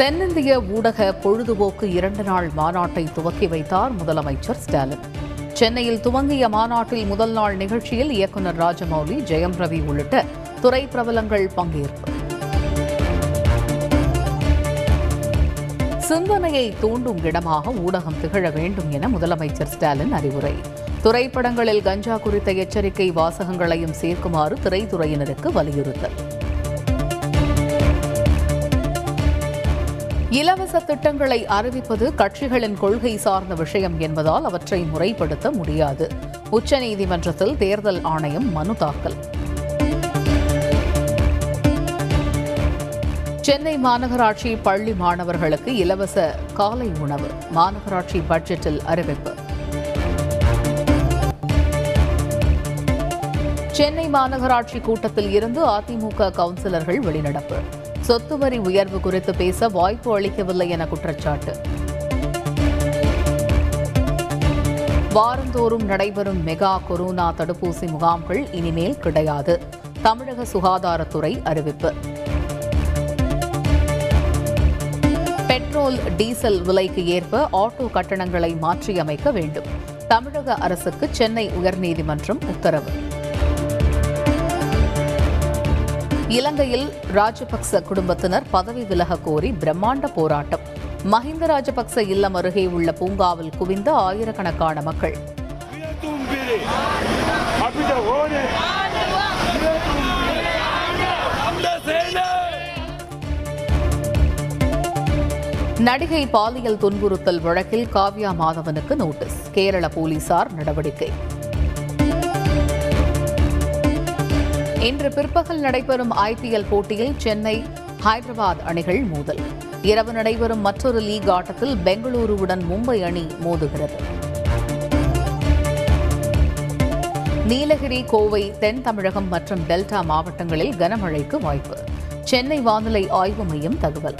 தென்னிந்திய ஊடக பொழுதுபோக்கு இரண்டு நாள் மாநாட்டை துவக்கி வைத்தார் முதலமைச்சர் ஸ்டாலின். சென்னையில் துவங்கிய மாநாட்டில் முதல் நாள் நிகழ்ச்சியில் இயக்குநர் ராஜமௌலி ஜெயம் ரவி உள்ளிட்ட துறை பிரபலங்கள் பங்கேற்பு. சிந்தனையை தூண்டும் இடமாக ஊடகம் திகழ வேண்டும் என முதலமைச்சர் ஸ்டாலின் அறிவுரை. திரைப்படங்களில் கஞ்சா குறித்த எச்சரிக்கை வாசகங்களையும் சேர்க்குமாறு திரைத்துறையினருக்கு வலியுறுத்தல். இலவச திட்டங்களை அறிவிப்பது கட்சிகளின் கொள்கை சார்ந்த விஷயம் என்பதால் அவற்றை முறைப்படுத்த முடியாது. உச்சநீதிமன்றத்தில் தேர்தல் ஆணையம் மனு தாக்கல். சென்னை மாநகராட்சி பள்ளி மாணவர்களுக்கு இலவச காலை உணவு மாநகராட்சி பட்ஜெட்டில் அறிவிப்பு. சென்னை மாநகராட்சி கூட்டத்தில் இருந்து அதிமுக கவுன்சிலர்கள் வெளிநடப்பு. சொத்து வரி உயர்வு குறித்து பேச வாய்ப்பு அளிக்கவில்லை என குற்றச்சாட்டு. வாரந்தோறும் நடைபெறும் மெகா கொரோனா தடுப்பூசி முகாம்கள் இனிமேல் கிடையாது தமிழக சுகாதாரத்துறை அறிவிப்பு. பெட்ரோல் டீசல் விலைக்கு ஏற்ப ஆட்டோ கட்டணங்களை மாற்றியமைக்க வேண்டும் தமிழக அரசுக்கு சென்னை உயர்நீதிமன்றம் உத்தரவு. இலங்கையில் ராஜபக்ச குடும்பத்தினர் பதவி விலக கோரி பிரம்மாண்ட போராட்டம். மஹிந்த ராஜபக்ச இல்லம் அருகே உள்ள பூங்காவில் குவிந்த ஆயிரக்கணக்கான மக்கள். நடிகை பாலியல் துன்புறுத்தல் வழக்கில் காவ்யா மாதவனுக்கு நோட்டீஸ். கேரள போலீசார் நடவடிக்கை. இன்று பிற்பகல் நடைபெறும் ஐபிஎல் போட்டியில் சென்னை ஹைதராபாத் அணிகள் மோதல். இரவு நடைபெறும் மற்றொரு லீக் ஆட்டத்தில் பெங்களூருவுடன் மும்பை அணி மோதுகிறது. நீலகிரி கோவை தென் தமிழகம் மற்றும் டெல்டா மாவட்டங்களில் கனமழைக்கு வாய்ப்பு. சென்னை வானிலை ஆய்வு மையம் தகவல்.